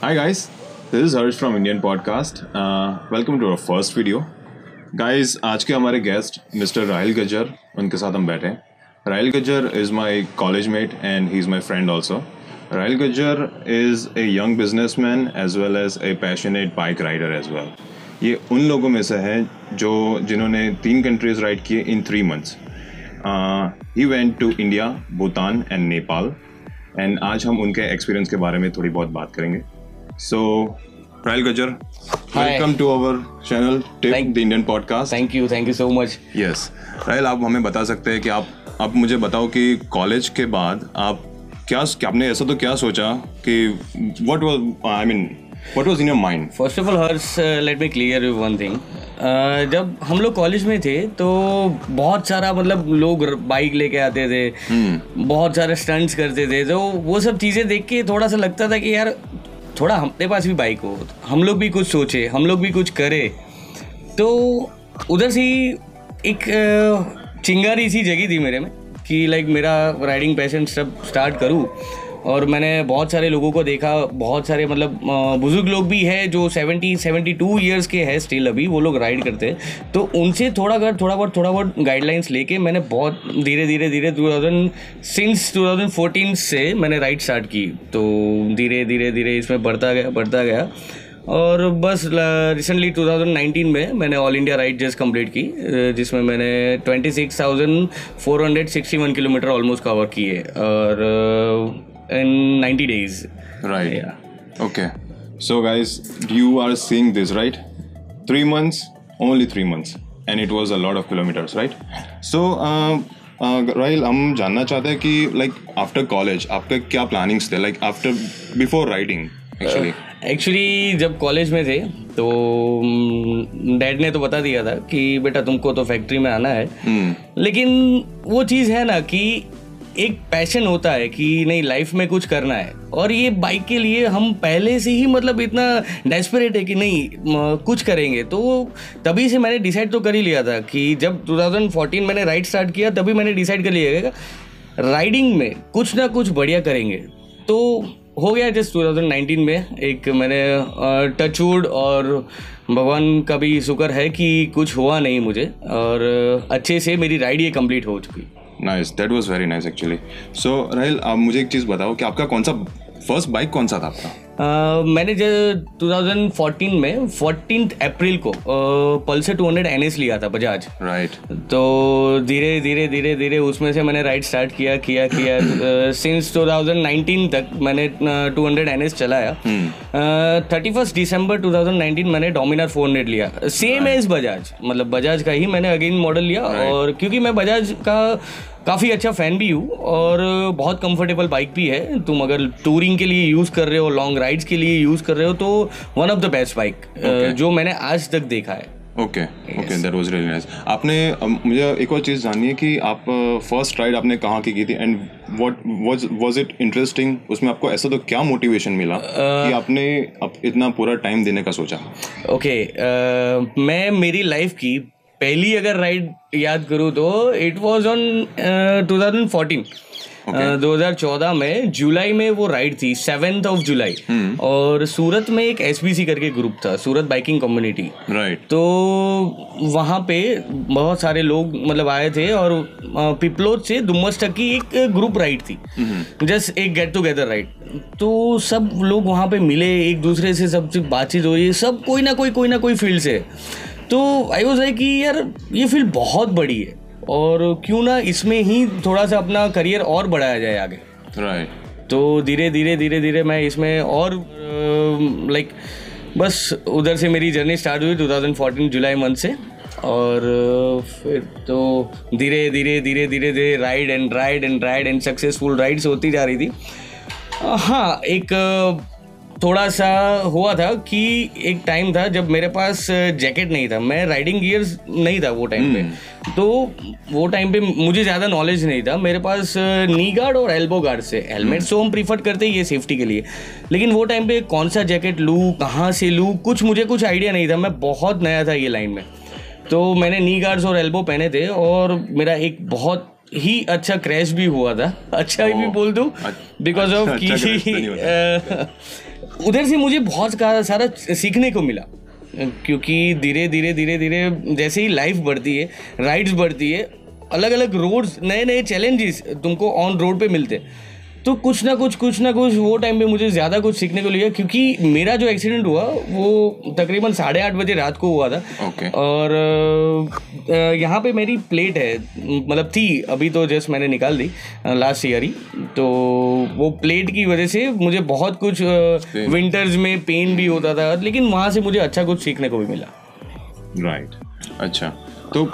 Hi guys, this is Harsh from Indian Podcast. Uh, welcome to our first video. Guys, आज के हमारे guest mister Rahil Gajjar उनके साथ हम बैठे हैं। Rahil Gajjar is my college mate and he is my friend also Rahil Gajjar is a young business man as well as a passionate bike rider as well ये उन लोगों में से है जो जिन्होंने तीन कंट्रीज़ राइड किए in three months he went to India Bhutan and Nepal and आज हम उनके एक्सपीरियंस के बारे में थोड़ी बहुत बात करेंगे। So Rahil Gajjar welcome to our channel tip Thank- the Indian podcast thank you thank you so much yes Rahil आप हमें बता सकते हैं कि आप आप मुझे बताओ कि कॉलेज के बाद आप क्या क्या- आपने ऐसा तो क्या सोचा कि what was I mean what was in your mind first of all Harsh let me clear you one thing जब हम लोग कॉलेज में थे तो बहुत सारा मतलब लोग बाइक लेके आते थे। hmm. बहुत सारे स्टंट्स करते थे। तो वो सब चीज़ें देख के थोड़ा सा लगता था कि यार थोड़ा हमारे पास भी बाइक हो हम लोग भी कुछ सोचे, हम लोग भी कुछ करें। तो उधर से एक चिंगारी सी जगी थी मेरे में, कि लाइक मेरा राइडिंग पैशन सब स्टार्ट करूँ। और मैंने बहुत सारे लोगों को देखा बहुत सारे मतलब बुज़ुर्ग लोग भी हैं जो 70 72 इयर्स के हैं स्टिल अभी वो लोग राइड करते हैं। तो उनसे थोड़ा अगर थोड़ा बहुत थोड़ा बहुत गाइडलाइंस लेके मैंने बहुत धीरे धीरे धीरे 2000 सिंस 2014 से मैंने राइड स्टार्ट की। तो धीरे धीरे धीरे इसमें बढ़ता गया बढ़ता गया। और बस रिसेंटली 2019 में मैंने all India ride just complete की जिसमें मैंने 26,461 किलोमीटर ऑलमोस्ट कवर किए। और इन 90 days Right. Yeah. Okay. So, guys, you are seeing this, right? Three months, only three months, and it was a lot of kilometers, right? So, uh, uh, Rahil, हम जानना चाहते हैं कि like after college, आपके क्या plannings थे? Like after before riding, actually. Actually जब college में थे तो डैड ने तो बता दिया था कि बेटा तुमको तो फैक्ट्री में आना है लेकिन वो चीज़ है ना कि एक पैशन होता है कि नहीं लाइफ में कुछ करना है। और ये बाइक के लिए हम पहले से ही मतलब इतना डेस्परेट है कि नहीं कुछ करेंगे। तो तभी से मैंने डिसाइड तो कर ही लिया था कि जब 2014 मैंने राइड स्टार्ट किया, तभी मैंने डिसाइड कर लिया राइडिंग में कुछ ना कुछ बढ़िया करेंगे। तो हो गया जस्ट 2019 में एक मैंने टचवुड और भगवान का भी शुक्र है कि कुछ हुआ नहीं मुझे। और अच्छे से मेरी राइड ये कंप्लीट हो चुकी। Nice that was very nice actually so Rahul आप मुझे एक चीज़ बताओ कि आपका कौन सा फ़र्स्ट बाइक कौन सा था आपका? मैंने जब 2014 में 14 अप्रैल को पल्सर टू 200 एनएस लिया था बजाज राइट right. तो धीरे धीरे धीरे धीरे उसमें से मैंने राइड स्टार्ट किया किया किया। सिंस 2019 तक मैंने टू हंड्रेड एन चलाया। थर्टी फ़र्स्ट दिसंबर 2019 मैंने डोमिनार 400 लिया। सेम एज बजाज मतलब बजाज का ही मैंने अगेन मॉडल लिया right. और क्योंकि मैं बजाज का काफ़ी अच्छा फ़ैन भी हूँ और बहुत कंफर्टेबल बाइक भी है। तुम अगर टूरिंग के लिए यूज़ कर रहे हो लॉन्ग राइड्स के लिए यूज़ कर रहे हो तो one of the best bike जो मैंने आज तक देखा है। Okay okay that was really nice आपने मुझे एक और चीज़ जाननी है कि आप फ़र्स्ट राइड आपने कहाँ की की थी and what was was it interesting उसमें आपको ऐसा तो क्या मोटिवेशन मिला uh, कि आपने अब इतना पूरा टाइम देने का सोचा? ओके okay, uh, मैं मेरी लाइफ की पहली अगर राइड याद करूँ तो it was on two thousand fourteen दो हज़ार चौदह में जुलाई में वो राइड थी सेवेंथ ऑफ़ जुलाई. और सूरत में एक एसबीसी करके ग्रुप था सूरत बाइकिंग कम्युनिटी राइट तो वहाँ पे बहुत सारे लोग मतलब आए थे और पिपलोद से दुम्मस तक की एक ग्रुप राइड थी. जस्ट एक गेट टुगेदर राइड तो सब लोग वहाँ पे मिले एक दूसरे से सबसे बातचीत हो रही है सब कोई ना कोई कोई ना कोई फ़ील्ड से. तो आई वॉज़ लाइक कि यार ये फ़ील्ड बहुत बड़ी है। और क्यों ना इसमें ही थोड़ा सा अपना करियर और बढ़ाया जाए आगे। राइट तो धीरे धीरे धीरे धीरे मैं इसमें और लाइक बस उधर से मेरी जर्नी स्टार्ट हुई 2014 जुलाई मंथ से। और फिर तो धीरे धीरे धीरे धीरे धीरे ride and ride and ride and successful rides होती जा रही थी। हाँ एक थोड़ा सा हुआ था कि एक टाइम था जब मेरे पास जैकेट नहीं था। मैं राइडिंग गियर्स नहीं था वो टाइम पे। तो वो टाइम पे मुझे ज़्यादा नॉलेज नहीं था। मेरे पास नी गार्ड और एल्बो गार्ड से। हेलमेट तो हम प्रीफर करते ये सेफ्टी के लिए। लेकिन वो टाइम पे कौन सा जैकेट लूँ कहाँ से लूँ कुछ मुझे कुछ आइडिया नहीं था। मैं बहुत नया था ये लाइन में। तो मैंने नी गार्ड्स और एल्बो पहने थे और मेरा एक बहुत ही अच्छा क्रैश भी हुआ था। अच्छा ही भी बोल दूँ बिकॉज़ ऑफ़ अच्छा उधर से मुझे बहुत सारा सीखने को मिला। क्योंकि धीरे धीरे धीरे धीरे जैसे ही लाइफ बढ़ती है राइड्स बढ़ती है अलग अलग रोड्स नए नए चैलेंजेस तुमको ऑन रोड पे मिलते हैं। तो कुछ ना कुछ कुछ ना कुछ वो टाइम पे मुझे ज़्यादा कुछ सीखने को लिया क्योंकि मेरा जो एक्सीडेंट हुआ वो तकरीबन साढ़े आठ बजे रात को हुआ था। ओके और यहाँ पे मेरी प्लेट है मतलब थी अभी तो जस्ट मैंने निकाल दी लास्ट ईयर ही। तो वो प्लेट की वजह से मुझे बहुत कुछ विंटर्स में पेन भी होता था लेकिन वहाँ से मुझे अच्छा कुछ सीखने को भी मिला। Right right. अच्छा। तो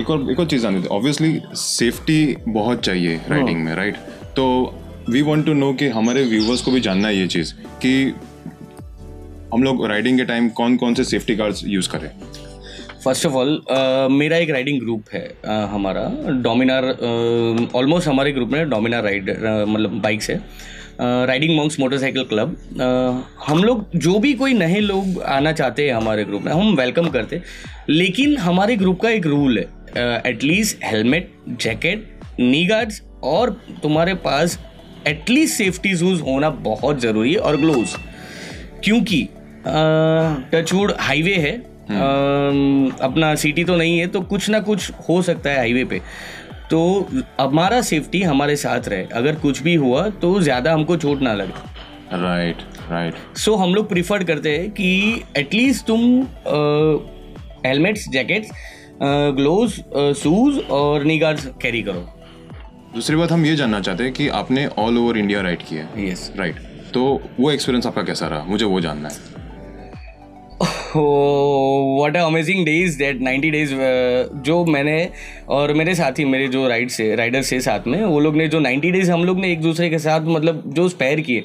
एक और एक और चीज़ आनी थी। ऑब्वियसली सेफ्टी बहुत चाहिए राइडिंग में राइट तो वी वॉन्ट टू नो कि हमारे व्यूवर्स को भी जानना है ये चीज़ कि हम लोग राइडिंग के टाइम कौन कौन से सेफ्टी गार्ड्स यूज़ करें फ़र्स्ट ऑफ़ ऑल मेरा एक राइडिंग ग्रुप है अ, हमारा। डोमिनार ऑलमोस्ट uh, हमारे ग्रुप में डोमिनार राइड मतलब बाइक्स है। राइडिंग मॉन्क्स मोटरसाइकिल क्लब हम लोग जो भी कोई नए लोग आना चाहते हैं हमारे ग्रुप में हम वेलकम करते लेकिन हमारे ग्रुप का एक रूल है at least helmet jacket knee guards और तुम्हारे पास एटलीस्ट सेफ्टी शूज़ होना बहुत ज़रूरी है और ग्लोव्स। क्योंकि टचवुड हाईवे है अम, अपना सिटी तो नहीं है तो कुछ ना कुछ हो सकता है हाईवे पे। तो हमारा सेफ्टी हमारे साथ रहे। अगर कुछ भी हुआ तो ज़्यादा हमको चोट ना लगे। राइट राइट सो हम लोग प्रिफर करते हैं कि एटलीस्ट तुम हेलमेट्स जैकेट्स ग्लोव्स शूज़ और नी गार्ड्स कैरी करो। दूसरी बात हम ये जानना चाहते हैं कि आपने ऑल ओवर इंडिया राइड किया है। यस राइट तो वो एक्सपीरियंस आपका कैसा रहा? मुझे वो जानना है। What amazing days that ninety days जो मैंने और मेरे साथ ही मेरे जो राइड से राइडर्स थे साथ में वो लोग ने जो 90 डेज़ हम लोग ने एक दूसरे के साथ मतलब जो स्पेयर किए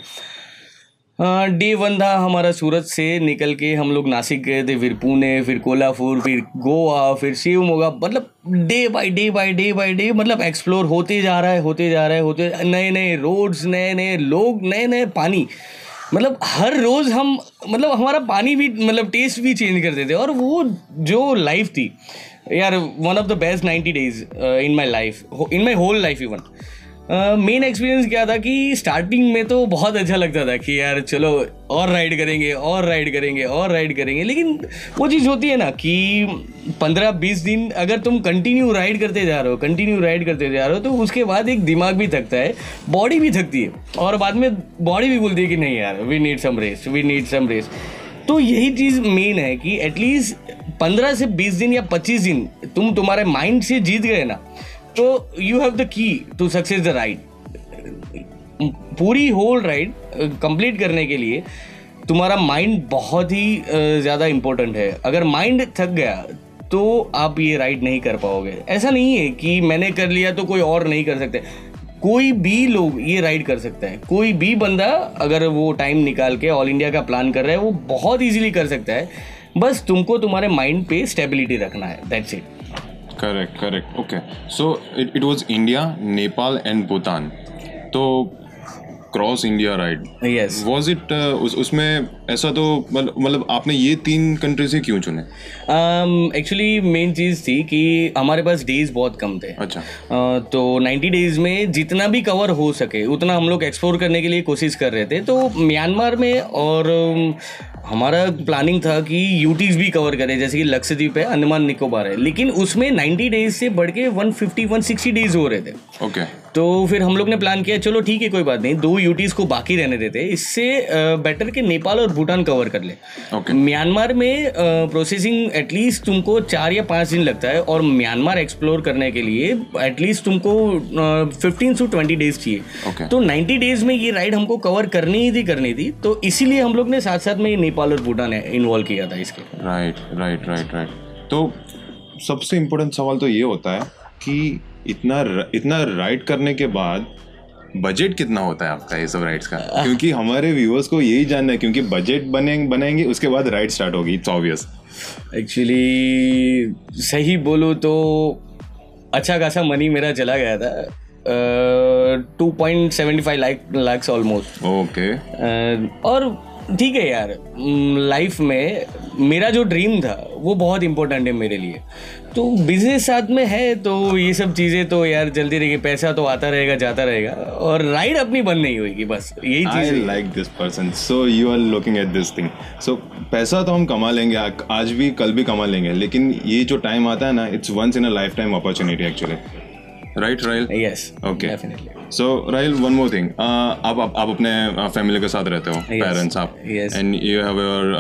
डे वन था हमारा सूरत से निकल के हम लोग नासिक गए थे, फिर पुणे, फिर कोल्हापुर, फिर गोवा, फिर शिवमोगा। मतलब day by day by day by day मतलब एक्सप्लोर होते जा रहा है, होते जा रहा है, होते नए नए रोड्स नए नए लोग नए नए पानी। मतलब हर रोज़ हम मतलब हमारा पानी भी मतलब टेस्ट भी चेंज करते थे और वो जो लाइफ थी, यार one of the best ninety days in my life in my whole life even main experience क्या था कि स्टार्टिंग में तो बहुत अच्छा लगता था कि यार चलो, और राइड करेंगे, और राइड करेंगे, और राइड करेंगे। लेकिन वो चीज़ होती है ना कि पंद्रह बीस दिन अगर तुम कंटिन्यू राइड करते जा रहे हो कंटिन्यू राइड करते जा रहे हो तो उसके बाद एक दिमाग भी थकता है बॉडी भी थकती है। और बाद में बॉडी भी बोलती है कि नहीं यार we need some rest we need some rest तो यही चीज़ मेन है कि एटलीस्ट पंद्रह से बीस दिन या पच्चीस दिन तुम तुम्हारे माइंड से जीत गए ना। तो you have the key to success the ride पूरी होल राइड कंप्लीट करने के लिए तुम्हारा माइंड बहुत ही ज़्यादा इम्पोर्टेंट है। अगर माइंड थक गया तो आप ये राइड नहीं कर पाओगे। ऐसा नहीं है कि मैंने कर लिया तो कोई और नहीं कर सकते। कोई भी लोग ये राइड कर सकता है। कोई भी बंदा अगर वो टाइम निकाल के ऑल इंडिया का प्लान कर रहा है, वो बहुत इजीली कर सकता है। बस तुमको तुम्हारे माइंड पे स्टेबिलिटी रखना है। That's it correct correct okay so it it was India Nepal and Bhutan तो cross India ride yes was it उसमें ऐसा तो मतलब मतलब आपने ये तीन कंट्री से क्यों चुने? एक्चुअली मेन चीज़ थी कि हमारे पास डेज़ बहुत कम थे। अच्छा। अ, तो 90 डेज़ में जितना भी कवर हो सके उतना हम लोग एक्सप्लोर करने के लिए कोशिश कर रहे थे। तो म्यांमार में और अम, हमारा प्लानिंग था कि यूटीज भी कवर करें जैसे कि लक्षद्वीप है अंडमान निकोबार है। लेकिन उसमें 90 डेज़ से बढ़ के 150 160 डेज़ हो रहे थे। Okay okay. तो फिर हम लोग ने प्लान किया चलो ठीक है कोई बात नहीं दो यूटीज को बाकी रहने देते इससे बेटर के नेपाल और भूटान कवर कर ले। ओके म्यांमार में प्रोसेसिंग एटलीस्ट तुमको चार या पाँच दिन लगता है और म्यांमार एक्सप्लोर करने के लिए एटलीस्ट तुमको फिफ्टीन टू ट्वेंटी डेज़ चाहिए। ओके तो 90 डेज़ में ये राइड हमको कवर करनी ही थी करनी थी। तो इसीलिए हम लोग ने साथ साथ में नेपाल और भूटान इन्वॉल्व किया था इसके। राइट राइट राइट राइट तो सबसे इम्पोर्टेंट सवाल तो ये होता है कि इतना इतना राइड करने के बाद बजट कितना होता है आपका ये सब राइड्स का? क्योंकि हमारे व्यूअर्स को यही जानना है क्योंकि बजट बने बनाएँगे उसके बाद राइड स्टार्ट होगी इट्स ऑब्वियस एक्चुअली सही बोलूँ तो अच्छा खासा मनी मेरा चला गया था two point seventy five lakh lakhs almost okay और ठीक है यार लाइफ में मेरा जो ड्रीम था वो बहुत इंपॉर्टेंट है मेरे लिए। तो बिज़नेस साथ में है तो ये सब चीज़ें तो यार जल्दी रहेगी पैसा तो आता रहेगा जाता रहेगा और राइड अपनी बंद नहीं होगी बस यही आई चीज़। Like this person so you are looking at this thing so पैसा तो हम कमा लेंगे आज भी कल भी कमा लेंगे लेकिन ये जो टाइम आता है ना it's once in a lifetime opportunity actually right Rahil yes okay so Rahil one more thing आप आप आप अपने फैमिली के साथ रहते हो पेरेंट्स आप. And you have your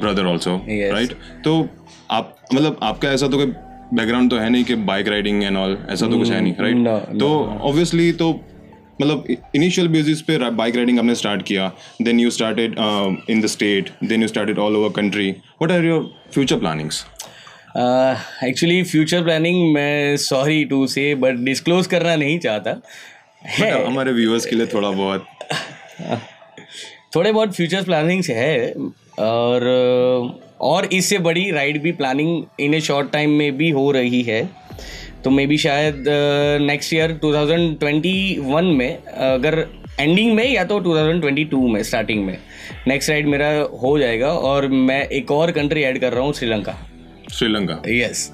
brother also right तो आप मतलब आपका ऐसा तो कोई बैकग्राउंड तो है नहीं कि बाइक राइडिंग एंड ऑल ऐसा तो कुछ है नहीं राइट तो ऑब्वियसली तो मतलब इनिशियल बेसिस पे बाइक राइडिंग आपने स्टार्ट किया then you started in the state then you started all over country what are your future plannings actually future planning मैं sorry to say but disclose करना नहीं चाहता। है। हमारे व्यूअर्स के लिए थोड़ा बहुत। थोड़े बहुत फ्यूचर प्लानिंग्स है और और इससे बड़ी राइड भी planning in a short time में भी हो रही है। तो मे बी शायद नेक्स्ट ईयर 2021 में अगर एंडिंग में या तो 2022 में स्टार्टिंग में नेक्स्ट राइड मेरा हो जाएगा और मैं एक और कंट्री ऐड कर रहा हूँ Sri Lanka. Sri Lanka. Yes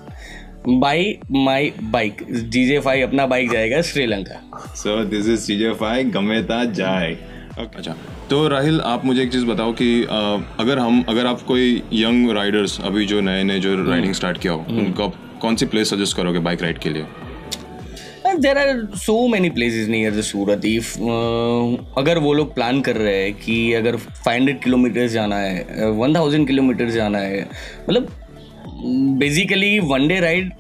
by my bike DJ five अपना बाइक जाएगा श्रीलंका। सो दिस इज़ चीज़ें फाइ गमे ता जाए अच्छा तो राहिल आप मुझे एक चीज़ बताओ कि अ, अगर हम अगर आप कोई यंग राइडर्स अभी जो नए नए जो राइडिंग स्टार्ट किया हो उनको आप कौन सी प्लेस सजेस्ट करोगे बाइक राइड के लिए? There are so many places near the Surat if अगर वो लोग प्लान कर रहे हैं कि अगर 500 किलोमीटर्स जाना है वन थाउज़ेंड किलोमीटर्स जाना है मतलब basically one day ride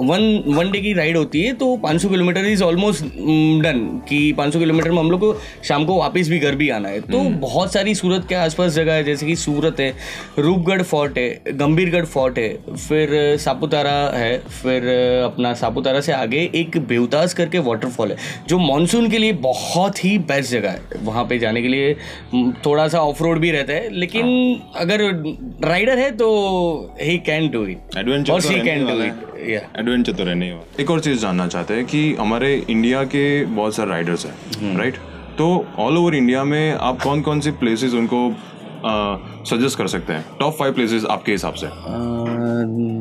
one one day की राइड होती है तो 500 किलोमीटर इज़ ऑलमोस्ट डन कि 500 किलोमीटर में हम लोग को शाम को वापस भी घर भी आना है। तो बहुत सारी सूरत के आसपास जगह है जैसे कि सूरत है रूपगढ़ फोर्ट है गंभीरगढ़ फोर्ट है फिर सापुतारा है फिर अपना सापुतारा से आगे एक बेवतास करके वाटरफॉल है जो मानसून के लिए बहुत ही बेस्ट जगह है। वहाँ पे जाने के लिए थोड़ा सा ऑफ़ रोड भी रहता है लेकिन अगर राइडर है तो ही कैन डू इट और तो सी कैन डू इट है। एडवेंचर तो रहने वाला एक और चीज़ जानना चाहते हैं कि हमारे इंडिया के बहुत सारे राइडर्स हैं राइट तो ऑल ओवर इंडिया में आप कौन कौन सी प्लेसेस उनको सजेस्ट कर सकते हैं? टॉप फाइव प्लेसेस आपके हिसाब से।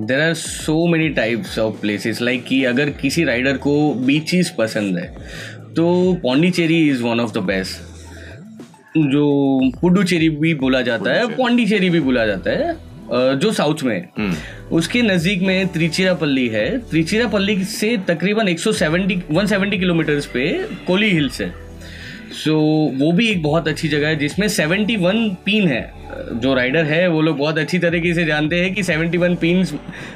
There are so many types of places like कि अगर किसी राइडर को बीचेस पसंद है तो Pondicherry is one of the best जो पुडुचेरी भी बोला जाता है पौंडीचेरी भी बोला जाता है। जो साउथ में। है उसके नज़दीक में त्रिचिरापल्ली है। त्रिचिरापल्ली से तकरीबन 170 170 किलोमीटर पे कोली हिल्स है। सो so, वो भी एक बहुत अच्छी जगह है जिसमें 71 पिन है। जो राइडर है वो लोग बहुत अच्छी तरीके से जानते हैं कि 71 पिन्स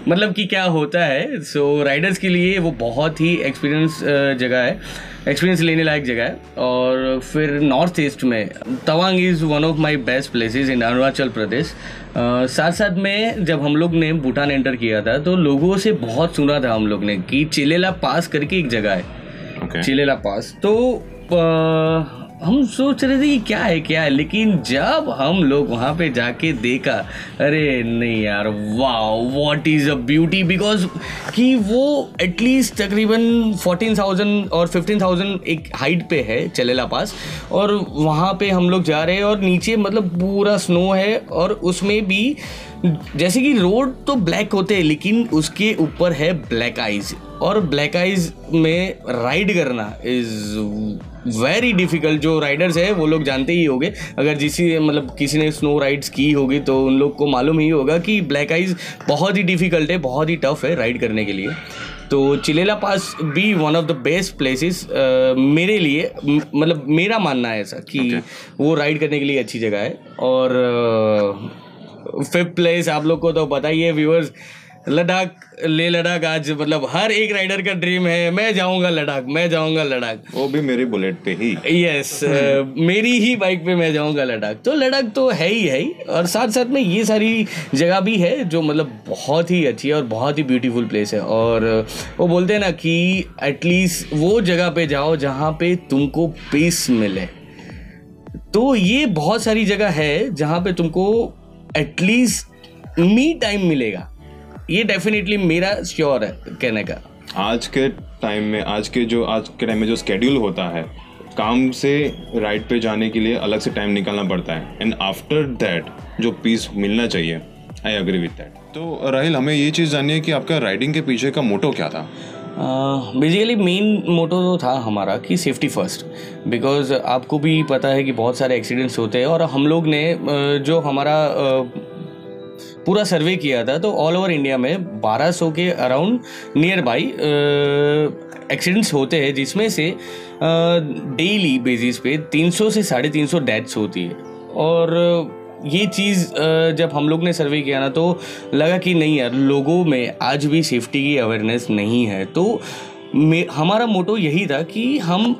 मतलब कि क्या होता है। सो so, राइडर्स के लिए वो बहुत ही एक्सपीरियंस जगह है। एक्सपीरियंस लेने लायक जगह है। और फिर नॉर्थ ईस्ट में Tawang is one of my best places in Arunachal Pradesh साथ साथ में जब हम लोग ने भूटान एंटर किया था तो लोगों से बहुत सुना था हम लोग ने कि चिलेला पास करके एक जगह है। ओके चिलेला पास तो हम सोच रहे थे कि क्या है क्या है, लेकिन जब हम लोग वहाँ पे जाके देखा, अरे नहीं यार वाह what is a beauty because कि वो एटलीस्ट तकरीबन फोर्टीन थाउज़ेंड और फिफ्टीन थाउज़ेंड एक हाइट पे है चलेला पास, और वहाँ पे हम लोग जा रहे हैं और नीचे मतलब पूरा स्नो है, और उसमें भी जैसे कि रोड तो ब्लैक होते हैं, लेकिन उसके ऊपर है ब्लैक आइज़ और ब्लैक आइज़ में राइड करना इज़ वेरी डिफ़िकल्ट जो राइडर्स है वो लोग जानते ही होंगे। अगर जिसी मतलब किसी ने स्नो राइड्स की होगी तो उन लोग को मालूम ही होगा कि ब्लैक आइज़ बहुत ही डिफ़िकल्ट है बहुत ही टफ है राइड करने के लिए। तो चिलेला पास भी one of the best places मेरे लिए मतलब मेरा मानना है ऐसा कि okay. वो राइड करने के लिए अच्छी जगह है। और फिफ्थ प्लेस आप लोग को तो है व्यूअर्स लद्दाख ले लद्दाख आज मतलब हर एक राइडर का ड्रीम है मैं जाऊँगा लद्दाख मैं जाऊँगा लद्दाख। वो भी मेरी बुलेट पे ही। यस yes, मेरी ही बाइक पे मैं जाऊँगा लद्दाख। तो लद्दाख तो है ही है ही। और साथ साथ में ये सारी जगह भी है जो मतलब बहुत ही अच्छी है और बहुत ही ब्यूटीफुल प्लेस है। और वो बोलते हैं ना कि एटलीस्ट वो जगह पे जाओ जहाँ पे तुमको पीस मिले। तो ये बहुत सारी जगह है जहाँ पे तुमको एटलीस्ट मी टाइम मिलेगा। ये डेफिनेटली मेरा श्योर है कहने का। आज के टाइम में आज के जो आज के टाइम में जो स्केड्यूल होता है काम से राइड पे जाने के लिए अलग से टाइम निकालना पड़ता है। एंड आफ्टर दैट जो पीस मिलना चाहिए आई अग्री विथ दैट तो राहिल हमें ये चीज़ जाननी है कि आपका राइडिंग के पीछे का मोटो क्या था? बेसिकली मेन मोटो तो था हमारा कि सेफ्टी फ़र्स्ट बिकॉज़ आपको भी पता है कि बहुत सारे एक्सीडेंट्स होते हैं और हम लोग ने uh, जो हमारा uh, पूरा सर्वे किया था तो ऑल ओवर इंडिया में 1200 के अराउंड नियर बाई एक्सीडेंट्स होते हैं, जिसमें से डेली बेसिस पे 300 से साढ़े तीन डेथ्स होती है। और ये चीज़ जब हम लोग ने सर्वे किया ना तो लगा कि नहीं यार, लोगों में आज भी सेफ्टी की अवेयरनेस नहीं है। तो हमारा मोटो यही था कि हम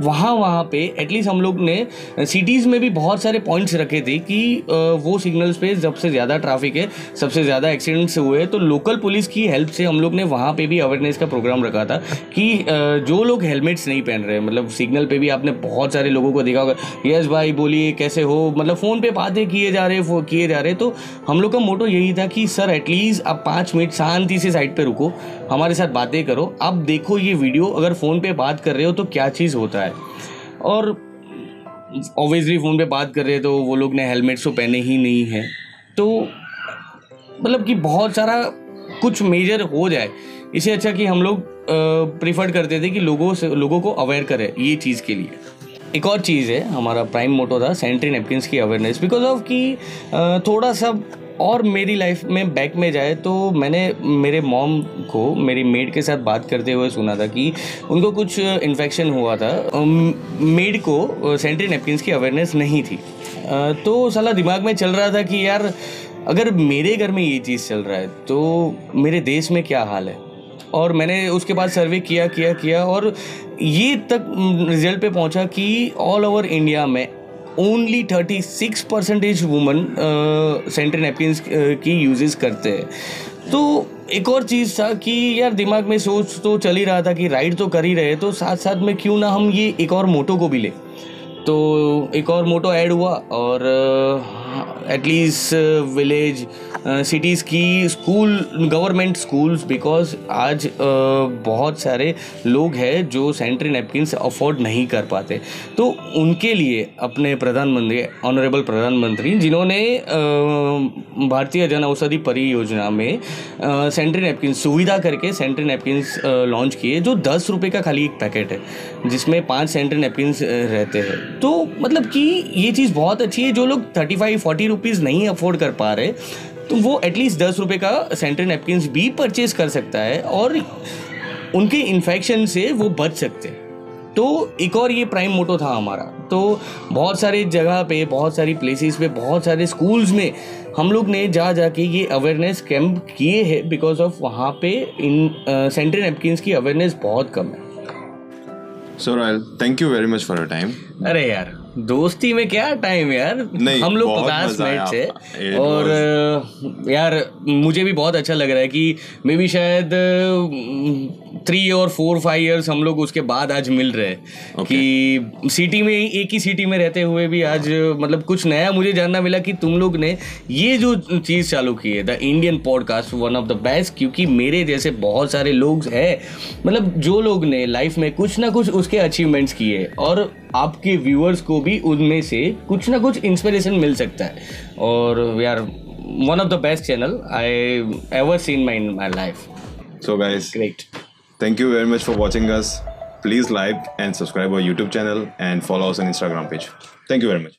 वहाँ वहाँ पे एटलीस्ट हम लोग ने सिटीज़ में भी बहुत सारे पॉइंट्स रखे थे कि वो सिग्नल्स पे सबसे ज़्यादा ट्रैफ़िक है, सबसे ज़्यादा एक्सीडेंट्स हुए हैं तो लोकल पुलिस की हेल्प से हम लोग ने वहाँ पे भी अवेयरनेस का प्रोग्राम रखा था कि जो लोग हेलमेट्स नहीं पहन रहे मतलब सिग्नल पे भी आपने बहुत सारे लोगों को देखा होगा, यस भाई, बोलिए, कैसे हो? मतलब फ़ोन पे बातें किए जा रहे किए जा रहे तो हम लोग का मोटो यही था कि, सर एटलीस्ट आप पाँच मिनट शांति से साइड पर रुको, हमारे साथ बातें करो अब देखो ये वीडियो अगर फ़ोन पे बात कर रहे हो तो क्या चीज़ होता है? और ऑब्वियसली फ़ोन पे बात कर रहे हैं तो वो लोग ने हेलमेट्स तो पहने ही नहीं है। तो मतलब कि बहुत सारा कुछ मेजर हो जाए। इसे अच्छा कि हम लोग प्रिफर करते थे कि लोगों से, लोगों को अवेयर करें ये चीज़ के लिए। एक और चीज़ है, हमारा प्राइम मोटो था सेंट्री नेपकिन की अवेयरनेस बिकॉज़ ऑफ़ कि थोड़ा सा और मेरी लाइफ में बैक में जाए तो मैंने मेरे मॉम को, मेरी मेड के साथ बात करते हुए सुना था कि उनको कुछ इन्फेक्शन हुआ था। मेड को सेंट्री नेपकिन की अवेयरनेस नहीं थी। तो साला दिमाग में चल रहा था कि यार, अगर मेरे घर में ये चीज़ चल रहा है तो मेरे देश में क्या हाल है? और मैंने उसके बाद सर्वे किया किया किया और ये तक रिज़ल्ट पे पहुँचा कि ऑल ओवर इंडिया में only thirty six percentage woman sanitary napkin की यूजेस करते हैं। तो एक और चीज़ था कि यार दिमाग में सोच तो चल ही रहा था कि राइड तो कर ही रहे तो साथ साथ में क्यों ना हम ये एक और मोटो को भी ले। तो एक और मोटो ऐड हुआ और एटलीस्ट विलेज सिटीज़ की स्कूल गवर्नमेंट स्कूल्स बिकॉज़ आज बहुत सारे लोग हैं जो सैनिटरी नैपकिन अफोर्ड नहीं कर पाते। तो उनके लिए अपने प्रधानमंत्री ऑनरेबल प्रधानमंत्री, जिन्होंने भारतीय जन औषधि परियोजना में सैनिटरी नैपकिन सुविधा करके सैनिटरी नैपकिन लॉन्च किए, जो दस रुपये का खाली एक पैकेट है, जिसमें पाँच सैनिटरी नैपकिन रहते हैं। तो मतलब कि ये चीज़ बहुत अच्छी है, जो लोग थर्टी फाइव फोर्टी रुपीज़ नहीं अफोर्ड कर पा रहे तो वो एटलीस्ट दस रुपये का सेंटर नैपकिन भी परचेज कर सकता है और उनके इन्फेक्शन से वो बच सकते हैं। तो एक और ये प्राइम मोटो था हमारा। तो बहुत सारे जगह पे बहुत सारी प्लेसेस पे बहुत सारे स्कूल्स में हम लोग ने जा जा के ये अवेयरनेस कैंप किए हैं बिकॉज़ ऑफ़ वहाँ पे इन सेंट्रल नैपकिन की अवेयरनेस बहुत कम है। So Rahil thank you very much for your time अरे यार। दोस्ती में क्या टाइम यार? नहीं, हम लोग पचास मिनट से और यार मुझे भी बहुत अच्छा लग रहा है कि मे भी शायद थ्री और फोर फाइव इयर्स हम लोग उसके बाद आज मिल रहे हैं। Okay. कि सिटी में एक ही सिटी में रहते हुए भी आज मतलब कुछ नया मुझे जानना मिला कि तुम लोग ने ये जो चीज़ चालू की है the Indian podcast one of the best क्योंकि मेरे जैसे बहुत सारे लोग हैं। मतलब जो लोग ने लाइफ में कुछ ना कुछ उसके अचीवमेंट्स किए और आपके व्यूअर्स को भी उनमें से कुछ ना कुछ इंस्पिरेशन मिल सकता है। और we are one of the best channel I ever seen my my life so guys great thank you very much for watching us please like and subscribe our YouTube channel and follow us Instagram page thank you very much